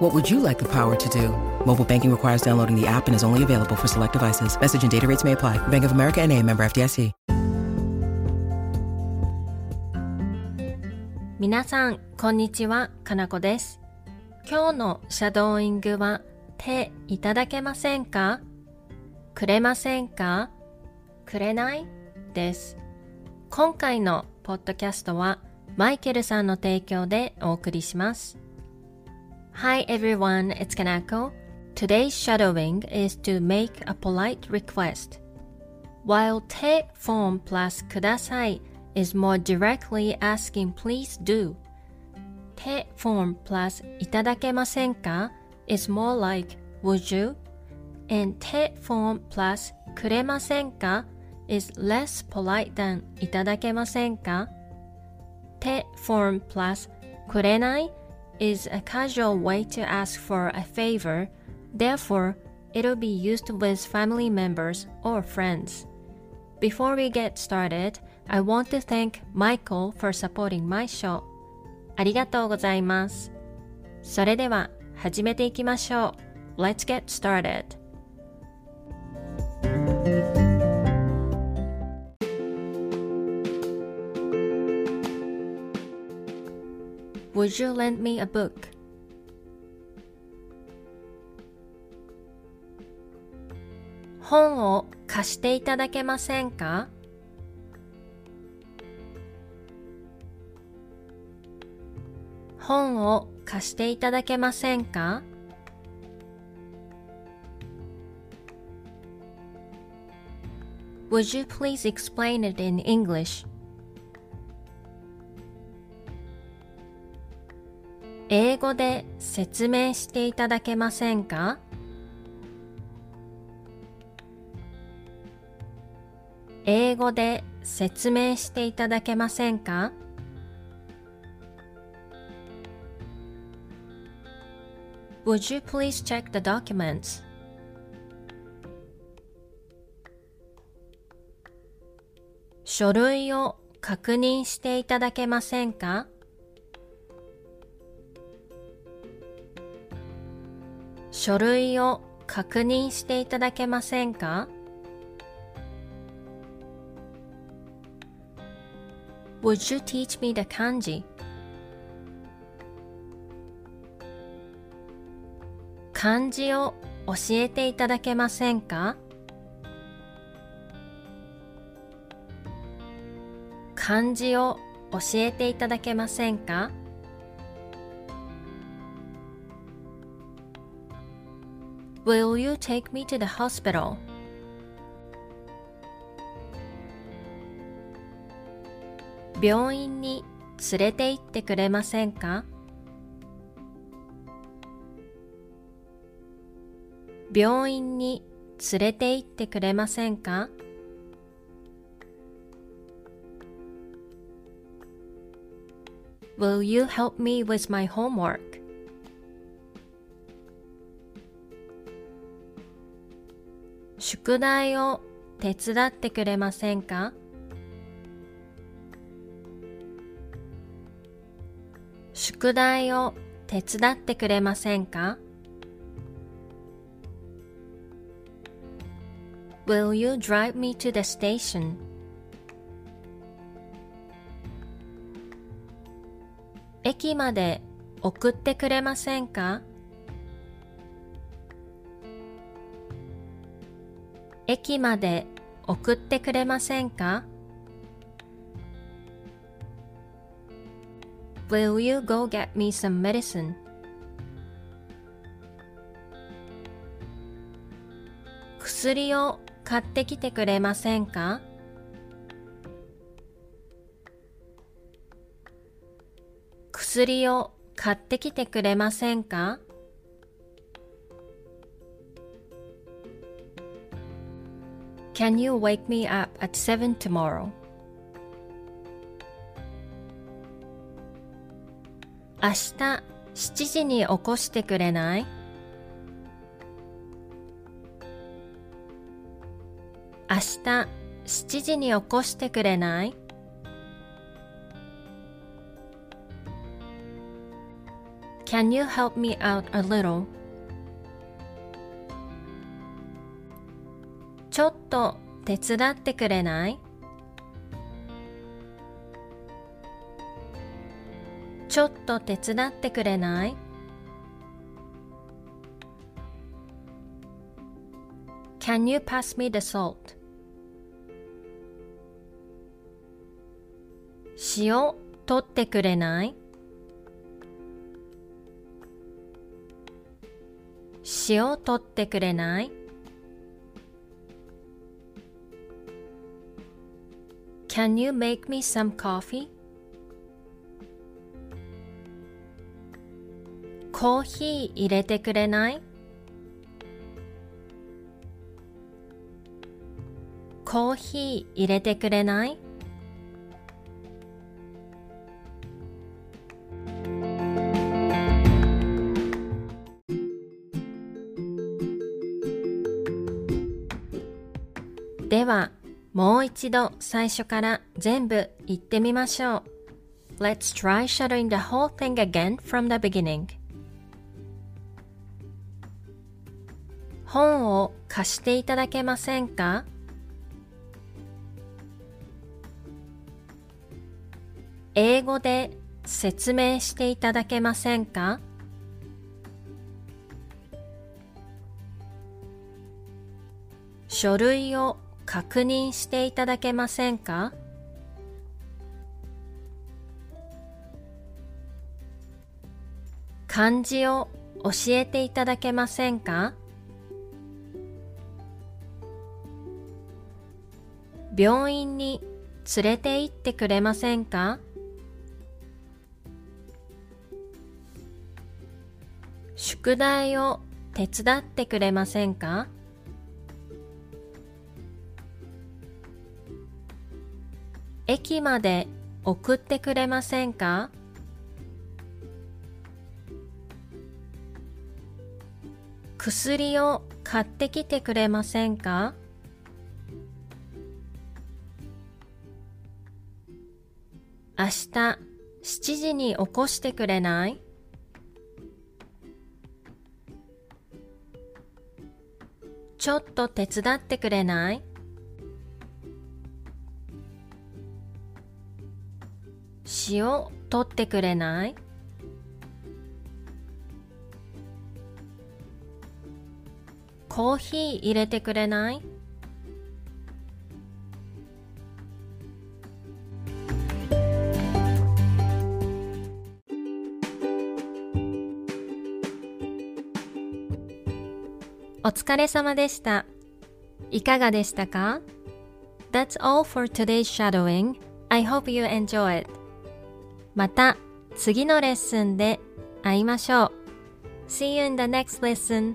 What would you like the power to do? Mobile banking requires downloading the app and is only available for select devices. Message and data rates may apply. Bank of America NA member FDIC. 皆さん、こんにちは、かなこです。今日のシャドーイングは手いただけませんかくれませんかくれないです。今回のポッドキャストはマイケルさんの提供でお送りします。Hi everyone, it's Kanako. Today's shadowing is to make a polite request. While 手 form plus ください is more directly asking please do. 手 form plus いただけませんか is more like would you? And 手 form plus くれませんか is less polite than いただけませんか手 form plus くれない is a casual way to ask for a favor. Therefore, it'll be used with family members or friends. Before we get started, I want to thank Michael for supporting my show. ありがとうございます。それでは始めていきましょう。Let's get started. Would you lend me a book? 本を貸していただけませんか本を貸していただけませんか Would you please explain it in English? で説明していただけませんか？英語で説明していただけませんか？書類を確認していただけませんか書類を確認していただけませんか？Would you teach me the kanji? 漢字を教えていただけませんか？漢字を教えていただけませんか？Will you take me to the hospital? 病院に連れて行ってくれませんか病院に連れて行ってくれませんか Will you help me with my homework? 宿題を手伝ってくれませんか？宿題を手伝ってくれませんか？Will you drive me to the station? 駅まで送ってくれませんか？駅まで送ってくれませんか？Will you go get me some medicine? 薬を買ってきてくれませんか？薬を買ってきてくれませんか？Can you wake me up at 7 tomorrow? 明日7時に起こしてくれない明日7時に起こしてくれない Can you help me out a little? ちょっと手伝ってくれない？ちょっと手伝ってくれない？Can you pass me the salt? 塩取ってくれない？塩取ってくれない？Can you make me some coffee? コーヒー入れてくれないコーヒー入れてくれないでは、もう一度最初から全部言ってみましょう。Let's try shadowing the whole thing again from the beginning. 本を貸していただけませんか英語で説明していただけませんか書類を確認していただけませんか？漢字を教えていただけませんか？病院に連れて行ってくれませんか？宿題を手伝ってくれませんか？駅まで送ってくれませんか？薬を買ってきてくれませんか？明日7時に起こしてくれない？ちょっと手伝ってくれない？塩取ってくれないコーヒー入れてくれないお疲れ様でした。いかがでしたか ?That's all for today's shadowing. I hope you enjoy it. また次のレッスンで会いましょう。See you in the next lesson.